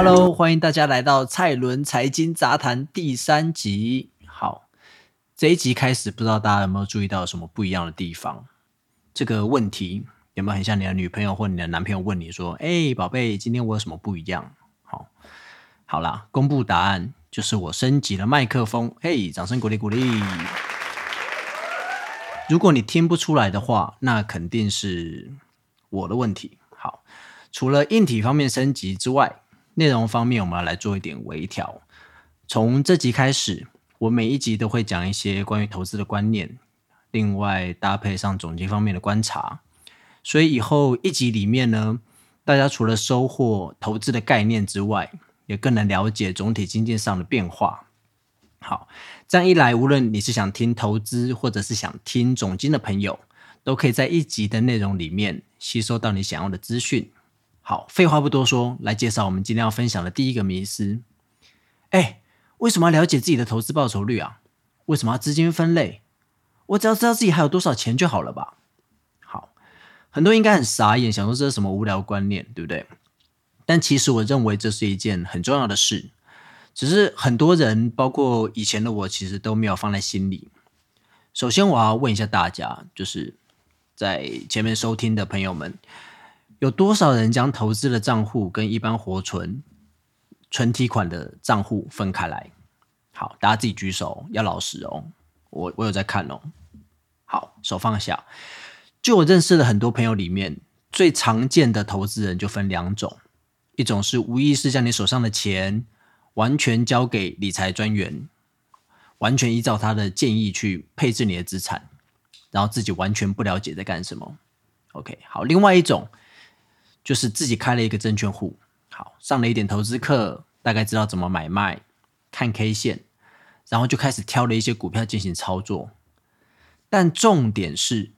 Hello，欢迎大家来到蔡伦财经杂谈第三集。好，这一集开始，不知道大家有没有注意到什么不一样的地方？这个问题有没有很像你的女朋友或你的男朋友问你说：“哎，宝贝，今天我有什么不一样？”好，好啦，公布答案，就是我升级了麦克风。嘿，掌声鼓励鼓励。如果你听不出来的话，那肯定是我的问题。好，除了硬体方面升级之外，内容方面我们要来做一点微调。从这集开始，我每一集都会讲一些关于投资的观念，另外搭配上总结方面的观察。所以以后一集里面呢，大家除了收获投资的概念之外，也更能了解总体经济上的变化。好，这样一来，无论你是想听投资，或者是想听总经的朋友，都可以在一集的内容里面吸收到你想要的资讯。好，废话不多说，来介绍我们今天要分享的第一个迷思。哎，为什么要了解自己的投资报酬率啊？为什么要资金分类？我只要知道自己还有多少钱就好了吧？好，很多应该很傻眼，想说这是什么无聊观念，对不对？但其实我认为这是一件很重要的事。只是很多人，包括以前的我，其实都没有放在心里。首先，我要问一下大家，就是在前面收听的朋友们，有多少人将投资的账户跟一般活存、存提款的账户分开来？好，大家自己举手，要老实哦。我我有在看哦。好，手放下。就我认识的很多朋友里面，最常见的投资人就分两种，一种是无意识将你手上的钱。完全交给理财专员，完全依照他的建议去配置你的资产，然后自己完全不了解在干什么。OK，好，另外一种就是自己开了一个证券户，好上了一点投资课，大概知道怎么买卖、看 K 线，然后就开始挑了一些股票进行操作。但重点是，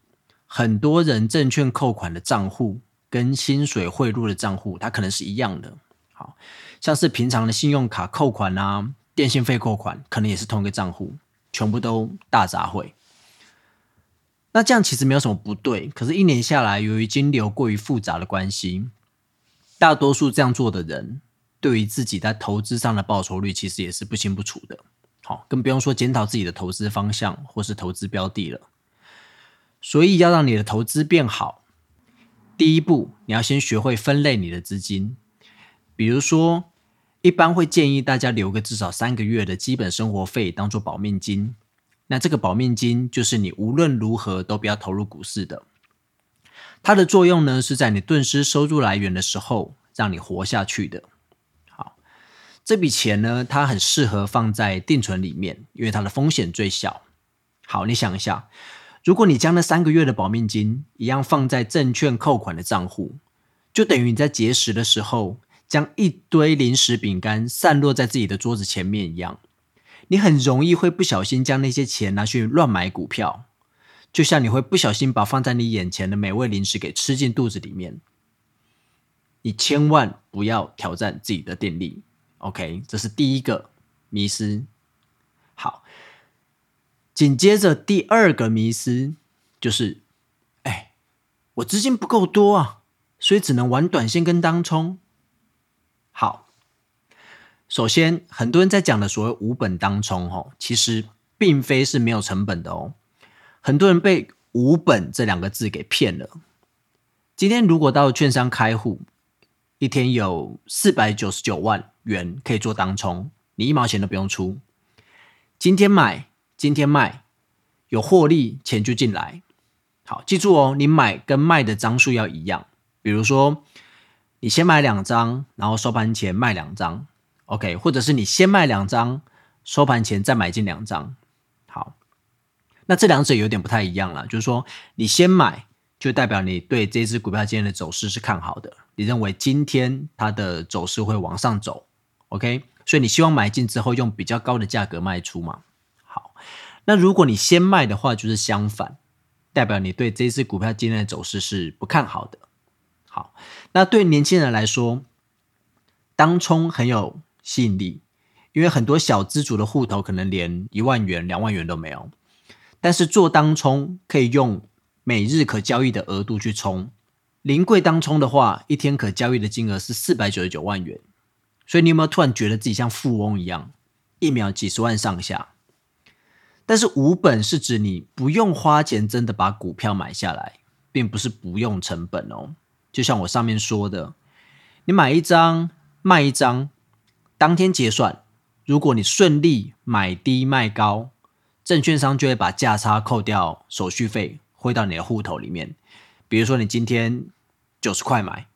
很多人证券扣款的账户跟薪水汇入的账户，它可能是一样的。好像是平常的信用卡扣款啊，电信费扣款，可能也是同一个账户，全部都大杂烩。那这样其实没有什么不对，可是，一年下来，由于金流过于复杂的关系，大多数这样做的人，对于自己在投资上的报酬率，其实也是不清不楚的。好，更不用说检讨自己的投资方向或是投资标的了。所以，要让你的投资变好，第一步，你要先学会分类你的资金。比如说，一般会建议大家留个至少三个月的基本生活费当做保命金。那这个保命金就是你无论如何都不要投入股市的。它的作用呢，是在你顿失收入来源的时候，让你活下去的。好，这笔钱呢，它很适合放在定存里面，因为它的风险最小。好，你想一下，如果你将那三个月的保命金一样放在证券扣款的账户，就等于你在节食的时候。将一堆零食饼干散落在自己的桌子前面一样，你很容易会不小心将那些钱拿去乱买股票，就像你会不小心把放在你眼前的美味零食给吃进肚子里面。你千万不要挑战自己的电力，OK？这是第一个迷失。好，紧接着第二个迷失就是，哎，我资金不够多啊，所以只能玩短线跟当冲。好，首先，很多人在讲的所谓无本当冲，哦，其实并非是没有成本的哦。很多人被“无本”这两个字给骗了。今天如果到券商开户，一天有四百九十九万元可以做当冲，你一毛钱都不用出。今天买，今天卖，有获利，钱就进来。好，记住哦，你买跟卖的张数要一样。比如说。你先买两张，然后收盘前卖两张，OK，或者是你先卖两张，收盘前再买进两张。好，那这两者有点不太一样了，就是说你先买，就代表你对这只股票今天的走势是看好的，你认为今天它的走势会往上走，OK，所以你希望买进之后用比较高的价格卖出嘛？好，那如果你先卖的话，就是相反，代表你对这只股票今天的走势是不看好的。好，那对年轻人来说，当冲很有吸引力，因为很多小资主的户头可能连一万元、两万元都没有，但是做当冲可以用每日可交易的额度去冲，临柜当冲的话，一天可交易的金额是四百九十九万元，所以你有没有突然觉得自己像富翁一样，一秒几十万上下？但是无本是指你不用花钱真的把股票买下来，并不是不用成本哦。就像我上面说的，你买一张卖一张，当天结算，如果你顺利买低卖高，证券商就会把价差扣掉手续费汇到你的户头里面。比如说你今天九十块买，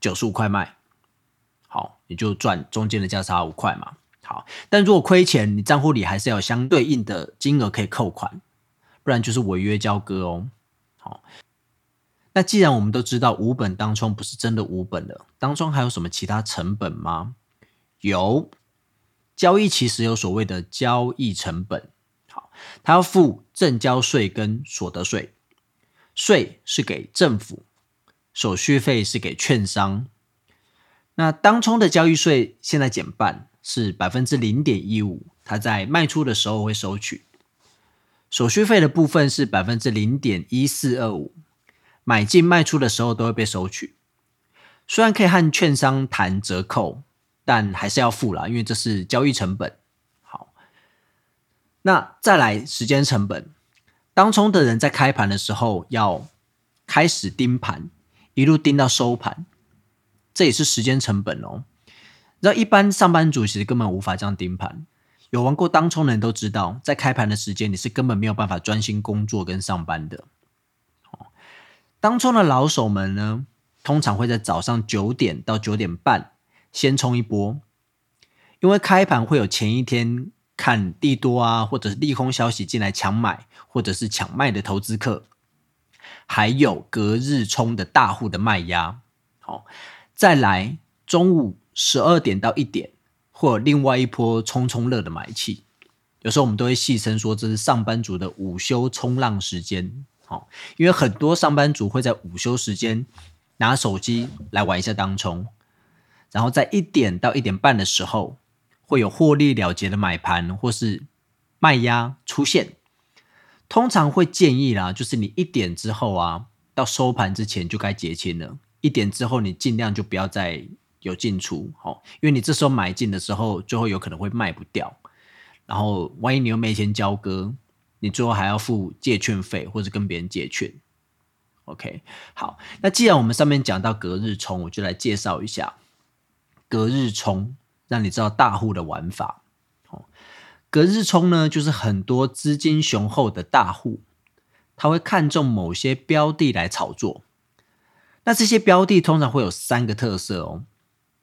九十五块卖，好，你就赚中间的价差五块嘛。好，但如果亏钱，你账户里还是要有相对应的金额可以扣款，不然就是违约交割哦。好，那既然我们都知道无本当冲不是真的无本的，当中还有什么其他成本吗？有，交易其实有所谓的交易成本。好，他要付正交税跟所得税，税是给政府，手续费是给券商。那当冲的交易税现在减半。是百分之零点一五，他在卖出的时候会收取手续费的部分是百分之零点一四二五，买进卖出的时候都会被收取。虽然可以和券商谈折扣，但还是要付啦，因为这是交易成本。好，那再来时间成本，当冲的人在开盘的时候要开始盯盘，一路盯到收盘，这也是时间成本哦。那一般上班族其实根本无法这样盯盘。有玩过当冲的人都知道，在开盘的时间你是根本没有办法专心工作跟上班的。当冲的老手们呢，通常会在早上九点到九点半先冲一波，因为开盘会有前一天看利多啊，或者是利空消息进来抢买或者是抢卖的投资客，还有隔日冲的大户的卖压。好，再来中午。十二点到一点，或另外一波冲冲乐的买气，有时候我们都会戏称说这是上班族的午休冲浪时间。好，因为很多上班族会在午休时间拿手机来玩一下当冲，然后在一点到一点半的时候，会有获利了结的买盘或是卖压出现。通常会建议啦，就是你一点之后啊，到收盘之前就该结清了。一点之后，你尽量就不要再。有进出，好，因为你这时候买进的时候，最后有可能会卖不掉，然后万一你又没钱交割，你最后还要付借券费或者跟别人借券。OK，好，那既然我们上面讲到隔日冲，我就来介绍一下隔日冲，让你知道大户的玩法。好，隔日冲呢，就是很多资金雄厚的大户，他会看中某些标的来炒作。那这些标的通常会有三个特色哦。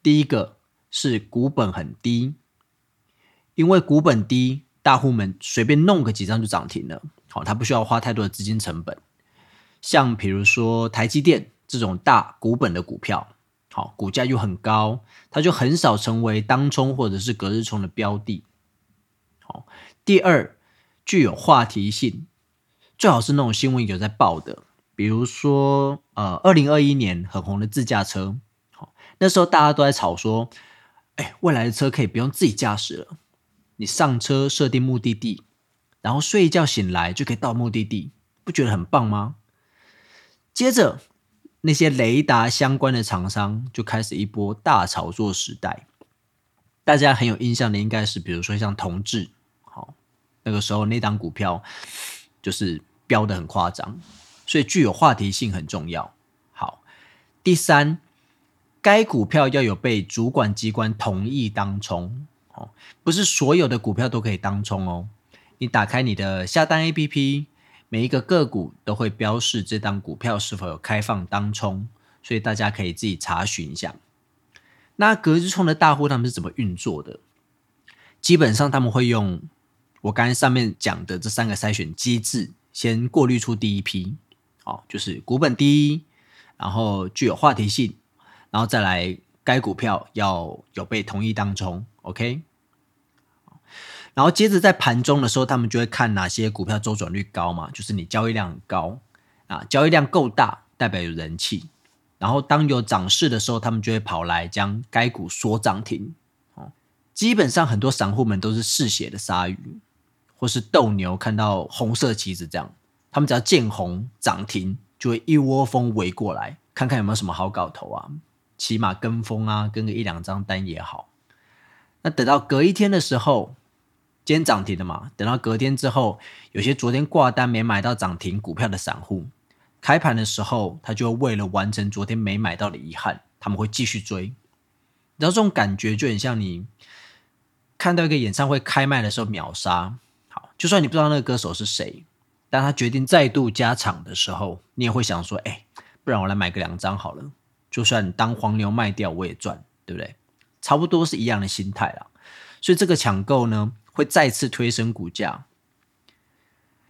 第一个是股本很低，因为股本低，大户们随便弄个几张就涨停了。好，他不需要花太多的资金成本。像比如说台积电这种大股本的股票，好，股价又很高，它就很少成为当冲或者是隔日冲的标的。好，第二具有话题性，最好是那种新闻有在报的，比如说呃，二零二一年很红的自驾车。那时候大家都在吵说：“哎，未来的车可以不用自己驾驶了，你上车设定目的地，然后睡一觉醒来就可以到目的地，不觉得很棒吗？”接着，那些雷达相关的厂商就开始一波大炒作时代。大家很有印象的应该是，比如说像同志，好，那个时候那档股票就是飙的很夸张，所以具有话题性很重要。好，第三。该股票要有被主管机关同意当冲哦，不是所有的股票都可以当冲哦。你打开你的下单 A P P，每一个个股都会标示这档股票是否有开放当冲，所以大家可以自己查询一下。那隔日冲的大户他们是怎么运作的？基本上他们会用我刚才上面讲的这三个筛选机制，先过滤出第一批，哦，就是股本低，然后具有话题性。然后再来，该股票要有被同意当中，OK。然后接着在盘中的时候，他们就会看哪些股票周转率高嘛，就是你交易量高啊，交易量够大，代表有人气。然后当有涨势的时候，他们就会跑来将该股锁涨停。哦，基本上很多散户们都是嗜血的鲨鱼，或是斗牛，看到红色旗子这样，他们只要见红涨停，就会一窝蜂围过来，看看有没有什么好搞头啊。起码跟风啊，跟个一两张单也好。那等到隔一天的时候，今天涨停的嘛，等到隔天之后，有些昨天挂单没买到涨停股票的散户，开盘的时候，他就为了完成昨天没买到的遗憾，他们会继续追。然后这种感觉就很像你看到一个演唱会开卖的时候秒杀。好，就算你不知道那个歌手是谁，当他决定再度加场的时候，你也会想说：“哎，不然我来买个两张好了，就算当黄牛卖掉我也赚，对不对？”差不多是一样的心态啦。所以这个抢购呢，会再次推升股价。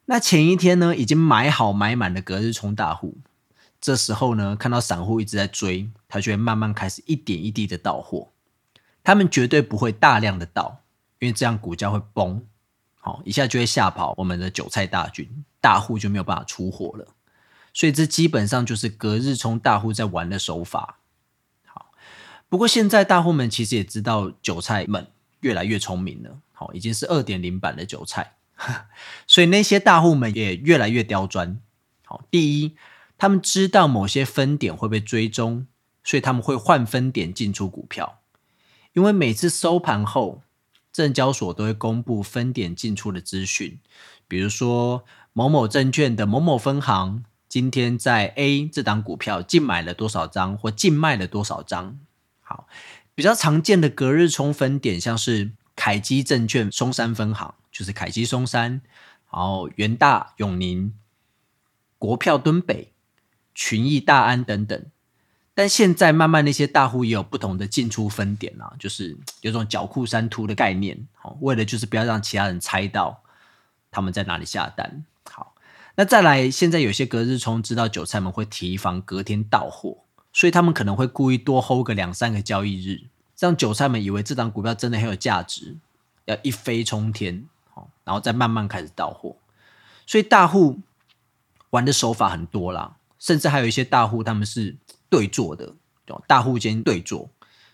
那前一天呢，已经买好买满的隔日冲大户。这时候呢，看到散户一直在追，他就会慢慢开始一点一滴的到货。他们绝对不会大量的到，因为这样股价会崩，好一下就会吓跑我们的韭菜大军，大户就没有办法出货了。所以这基本上就是隔日冲大户在玩的手法。好，不过现在大户们其实也知道韭菜们越来越聪明了，好已经是二点零版的韭菜，所以那些大户们也越来越刁钻。好，第一。他们知道某些分点会被追踪，所以他们会换分点进出股票。因为每次收盘后，证交所都会公布分点进出的资讯，比如说某某证券的某某分行今天在 A 这档股票净买了多少张，或净卖了多少张。好，比较常见的隔日冲分点，像是凯基证券松山分行，就是凯基松山，然后元大永宁、国票敦北。群益、大安等等，但现在慢慢那些大户也有不同的进出分点啊，就是有种脚库山图的概念，好，为了就是不要让其他人猜到他们在哪里下单。好，那再来，现在有些隔日冲知道韭菜们会提防隔天到货，所以他们可能会故意多 hold 个两三个交易日，让韭菜们以为这张股票真的很有价值，要一飞冲天，好，然后再慢慢开始到货。所以大户玩的手法很多啦。甚至还有一些大户，他们是对坐的，大户间对坐，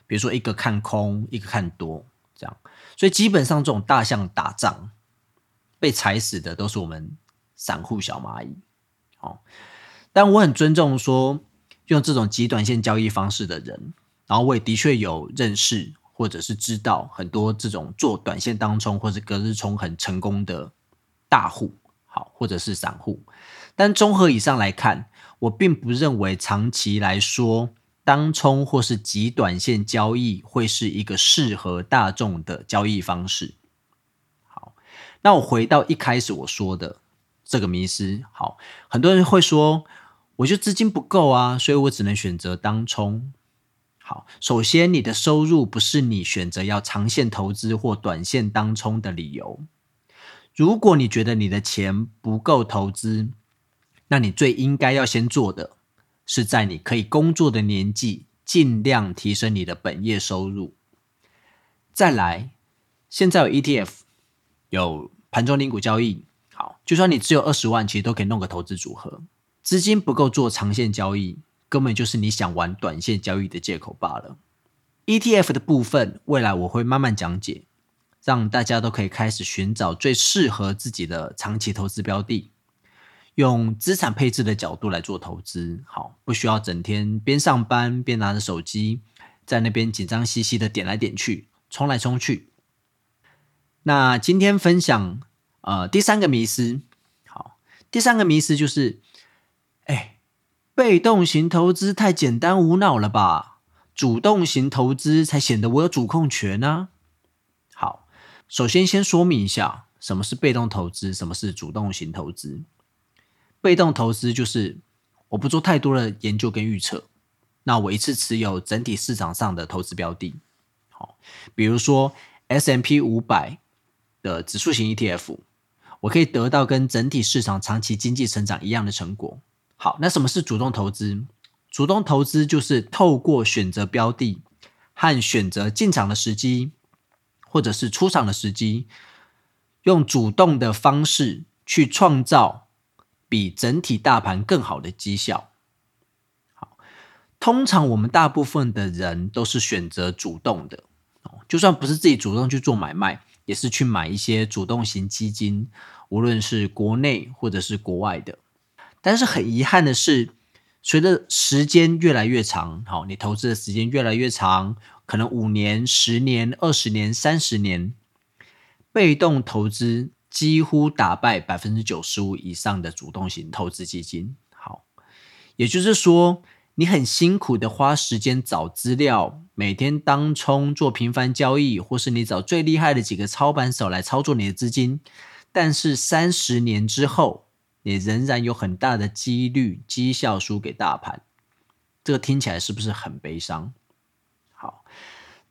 比如说一个看空，一个看多，这样。所以基本上这种大象打仗被踩死的都是我们散户小蚂蚁。哦，但我很尊重说用这种极短线交易方式的人，然后我也的确有认识或者是知道很多这种做短线当冲或者隔日冲很成功的大户，好，或者是散户。但综合以上来看。我并不认为长期来说，当冲或是极短线交易会是一个适合大众的交易方式。好，那我回到一开始我说的这个迷思。好，很多人会说，我就资金不够啊，所以我只能选择当冲。好，首先你的收入不是你选择要长线投资或短线当冲的理由。如果你觉得你的钱不够投资，那你最应该要先做的，是在你可以工作的年纪，尽量提升你的本业收入。再来，现在有 ETF，有盘中零股交易，好，就算你只有二十万，其实都可以弄个投资组合。资金不够做长线交易，根本就是你想玩短线交易的借口罢了。ETF 的部分，未来我会慢慢讲解，让大家都可以开始寻找最适合自己的长期投资标的。用资产配置的角度来做投资，好，不需要整天边上班边拿着手机在那边紧张兮兮的点来点去、冲来冲去。那今天分享呃第三个迷思，好，第三个迷思就是，哎，被动型投资太简单无脑了吧？主动型投资才显得我有主控权呢。好，首先先说明一下，什么是被动投资，什么是主动型投资。被动投资就是我不做太多的研究跟预测，那我一次持有整体市场上的投资标的，好，比如说 S M P 五百的指数型 E T F，我可以得到跟整体市场长期经济成长一样的成果。好，那什么是主动投资？主动投资就是透过选择标的和选择进场的时机，或者是出场的时机，用主动的方式去创造。比整体大盘更好的绩效。好，通常我们大部分的人都是选择主动的哦，就算不是自己主动去做买卖，也是去买一些主动型基金，无论是国内或者是国外的。但是很遗憾的是，随着时间越来越长，好，你投资的时间越来越长，可能五年、十年、二十年、三十年，被动投资几乎打败百分之九十五以上的主动型投资基金。好，也就是说，你很辛苦的花时间找资料，每天当冲做频繁交易，或是你找最厉害的几个操盘手来操作你的资金，但是三十年之后，你仍然有很大的几率绩效输给大盘。这个听起来是不是很悲伤？好，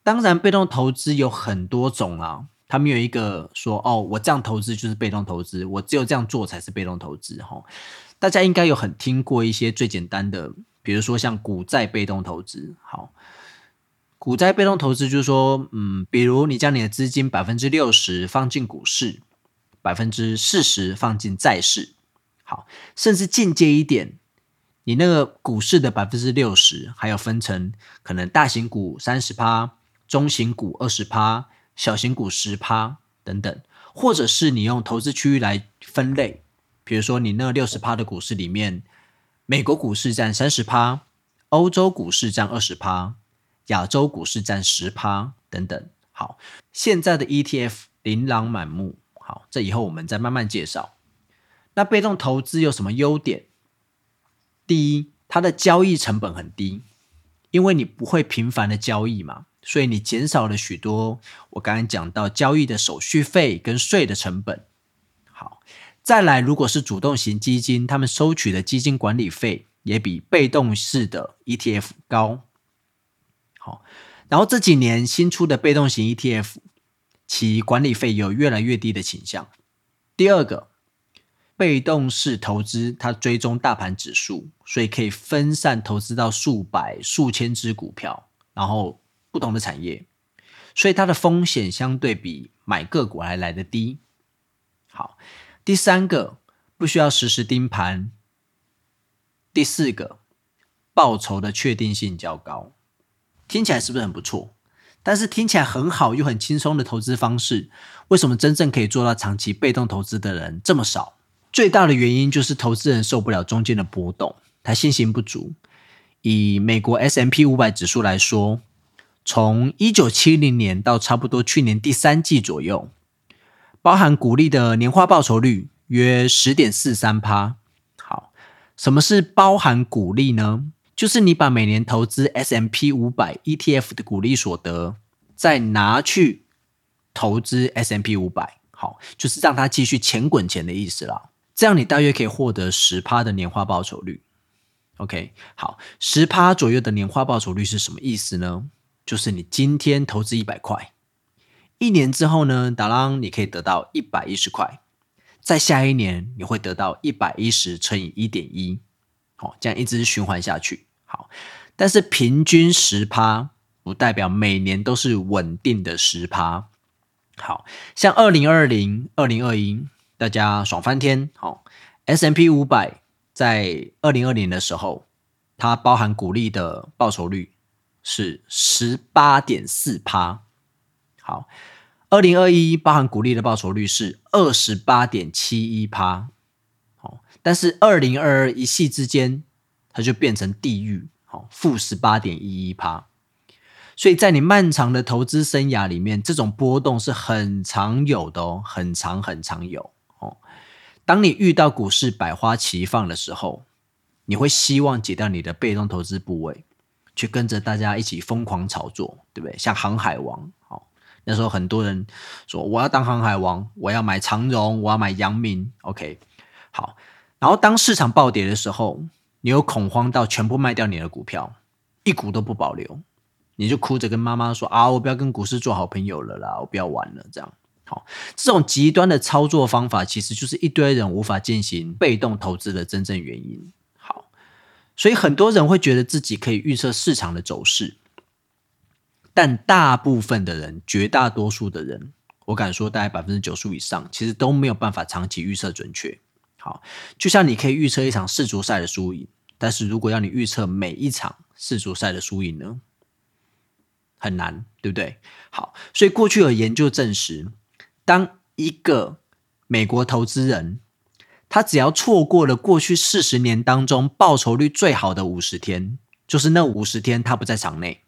当然，被动投资有很多种啊。他们有一个说：“哦，我这样投资就是被动投资，我只有这样做才是被动投资。”哈，大家应该有很听过一些最简单的，比如说像股债被动投资。好，股债被动投资就是说，嗯，比如你将你的资金百分之六十放进股市，百分之四十放进债市。好，甚至进阶一点。你那个股市的百分之六十，还有分成可能大型股三十趴，中型股二十趴，小型股十趴等等，或者是你用投资区域来分类，比如说你那六十趴的股市里面，美国股市占三十趴，欧洲股市占二十趴，亚洲股市占十趴等等。好，现在的 ETF 琳琅满目，好，这以后我们再慢慢介绍。那被动投资有什么优点？第一，它的交易成本很低，因为你不会频繁的交易嘛，所以你减少了许多我刚刚讲到交易的手续费跟税的成本。好，再来，如果是主动型基金，他们收取的基金管理费也比被动式的 ETF 高。好，然后这几年新出的被动型 ETF，其管理费有越来越低的倾向。第二个。被动式投资，它追踪大盘指数，所以可以分散投资到数百、数千只股票，然后不同的产业，所以它的风险相对比买个股还来得低。好，第三个不需要实时盯盘，第四个报酬的确定性较高，听起来是不是很不错？但是听起来很好又很轻松的投资方式，为什么真正可以做到长期被动投资的人这么少？最大的原因就是投资人受不了中间的波动，他信心不足。以美国 S M P 五百指数来说，从一九七零年到差不多去年第三季左右，包含股利的年化报酬率约十点四三趴。好，什么是包含股利呢？就是你把每年投资 S M P 五百 E T F 的股利所得，再拿去投资 S M P 五百，好，就是让它继续钱滚钱的意思啦。这样你大约可以获得十趴的年化报酬率。OK，好，十趴左右的年化报酬率是什么意思呢？就是你今天投资一百块，一年之后呢，达朗你可以得到一百一十块，在下一年你会得到一百一十乘以一点一，好，这样一直循环下去。好，但是平均十趴不代表每年都是稳定的十趴。好像二零二零、二零二一。大家爽翻天！好，S M P 五百在二零二零的时候，它包含股利的报酬率是十八点四趴。好，二零二一包含股利的报酬率是二十八点七一趴。好，但是二零二二一系之间，它就变成地狱，好，负十八点一一趴。所以在你漫长的投资生涯里面，这种波动是很常有的哦，很长很常有。当你遇到股市百花齐放的时候，你会希望解掉你的被动投资部位，去跟着大家一起疯狂炒作，对不对？像航海王，好，那时候很多人说我要当航海王，我要买长荣，我要买阳明，OK，好。然后当市场暴跌的时候，你又恐慌到全部卖掉你的股票，一股都不保留，你就哭着跟妈妈说啊，我不要跟股市做好朋友了啦，我不要玩了，这样。这种极端的操作方法，其实就是一堆人无法进行被动投资的真正原因。好，所以很多人会觉得自己可以预测市场的走势，但大部分的人，绝大多数的人，我敢说大概百分之九十以上，其实都没有办法长期预测准确。好，就像你可以预测一场世足赛的输赢，但是如果要你预测每一场世足赛的输赢呢，很难，对不对？好，所以过去有研究证实。当一个美国投资人，他只要错过了过去四十年当中报酬率最好的五十天，就是那五十天他不在场内。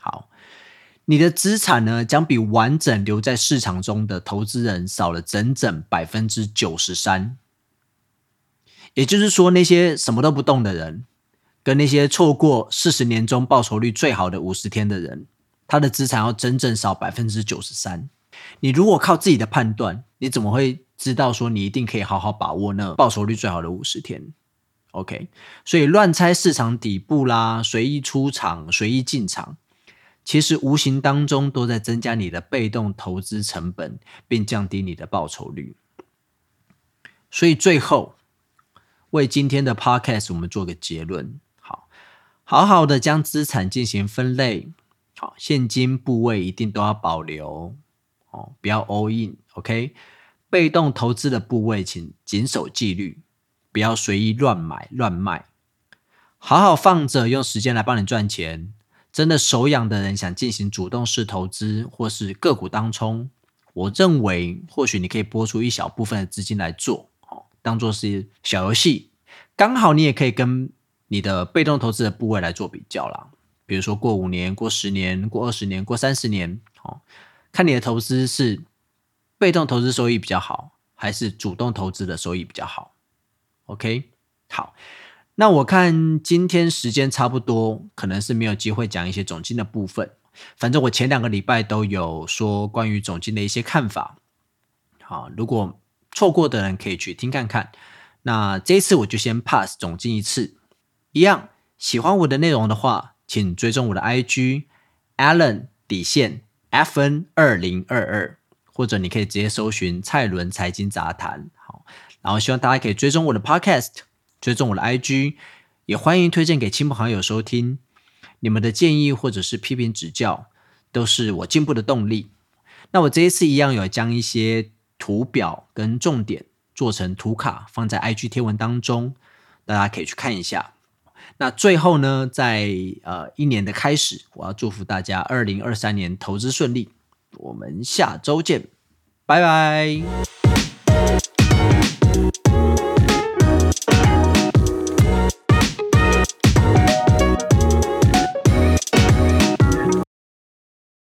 好，你的资产呢将比完整留在市场中的投资人少了整整百分之九十三。也就是说，那些什么都不动的人，跟那些错过四十年中报酬率最好的五十天的人，他的资产要真正少百分之九十三。你如果靠自己的判断，你怎么会知道说你一定可以好好把握那报酬率最好的五十天？OK，所以乱猜市场底部啦，随意出场、随意进场，其实无形当中都在增加你的被动投资成本，并降低你的报酬率。所以最后。为今天的 podcast 我们做个结论，好，好好的将资产进行分类，好，现金部位一定都要保留，不要 all in，OK，被动投资的部位请谨守纪律，不要随意乱买乱卖，好好放着，用时间来帮你赚钱。真的手痒的人想进行主动式投资或是个股当冲，我认为或许你可以拨出一小部分的资金来做。当做是小游戏，刚好你也可以跟你的被动投资的部位来做比较啦。比如说过五年、过十年、过二十年、过三十年，哦，看你的投资是被动投资收益比较好，还是主动投资的收益比较好？OK，好，那我看今天时间差不多，可能是没有机会讲一些总金的部分。反正我前两个礼拜都有说关于总金的一些看法。好，如果错过的人可以去听看看。那这一次我就先 pass 总进一次。一样喜欢我的内容的话，请追踪我的 IG Allen 底线 FN 二零二二，或者你可以直接搜寻蔡伦财经杂谈。好，然后希望大家可以追踪我的 Podcast，追踪我的 IG，也欢迎推荐给亲朋好友收听。你们的建议或者是批评指教，都是我进步的动力。那我这一次一样有将一些。图表跟重点做成图卡，放在 IG 贴文当中，大家可以去看一下。那最后呢，在呃一年的开始，我要祝福大家二零二三年投资顺利。我们下周见，拜拜。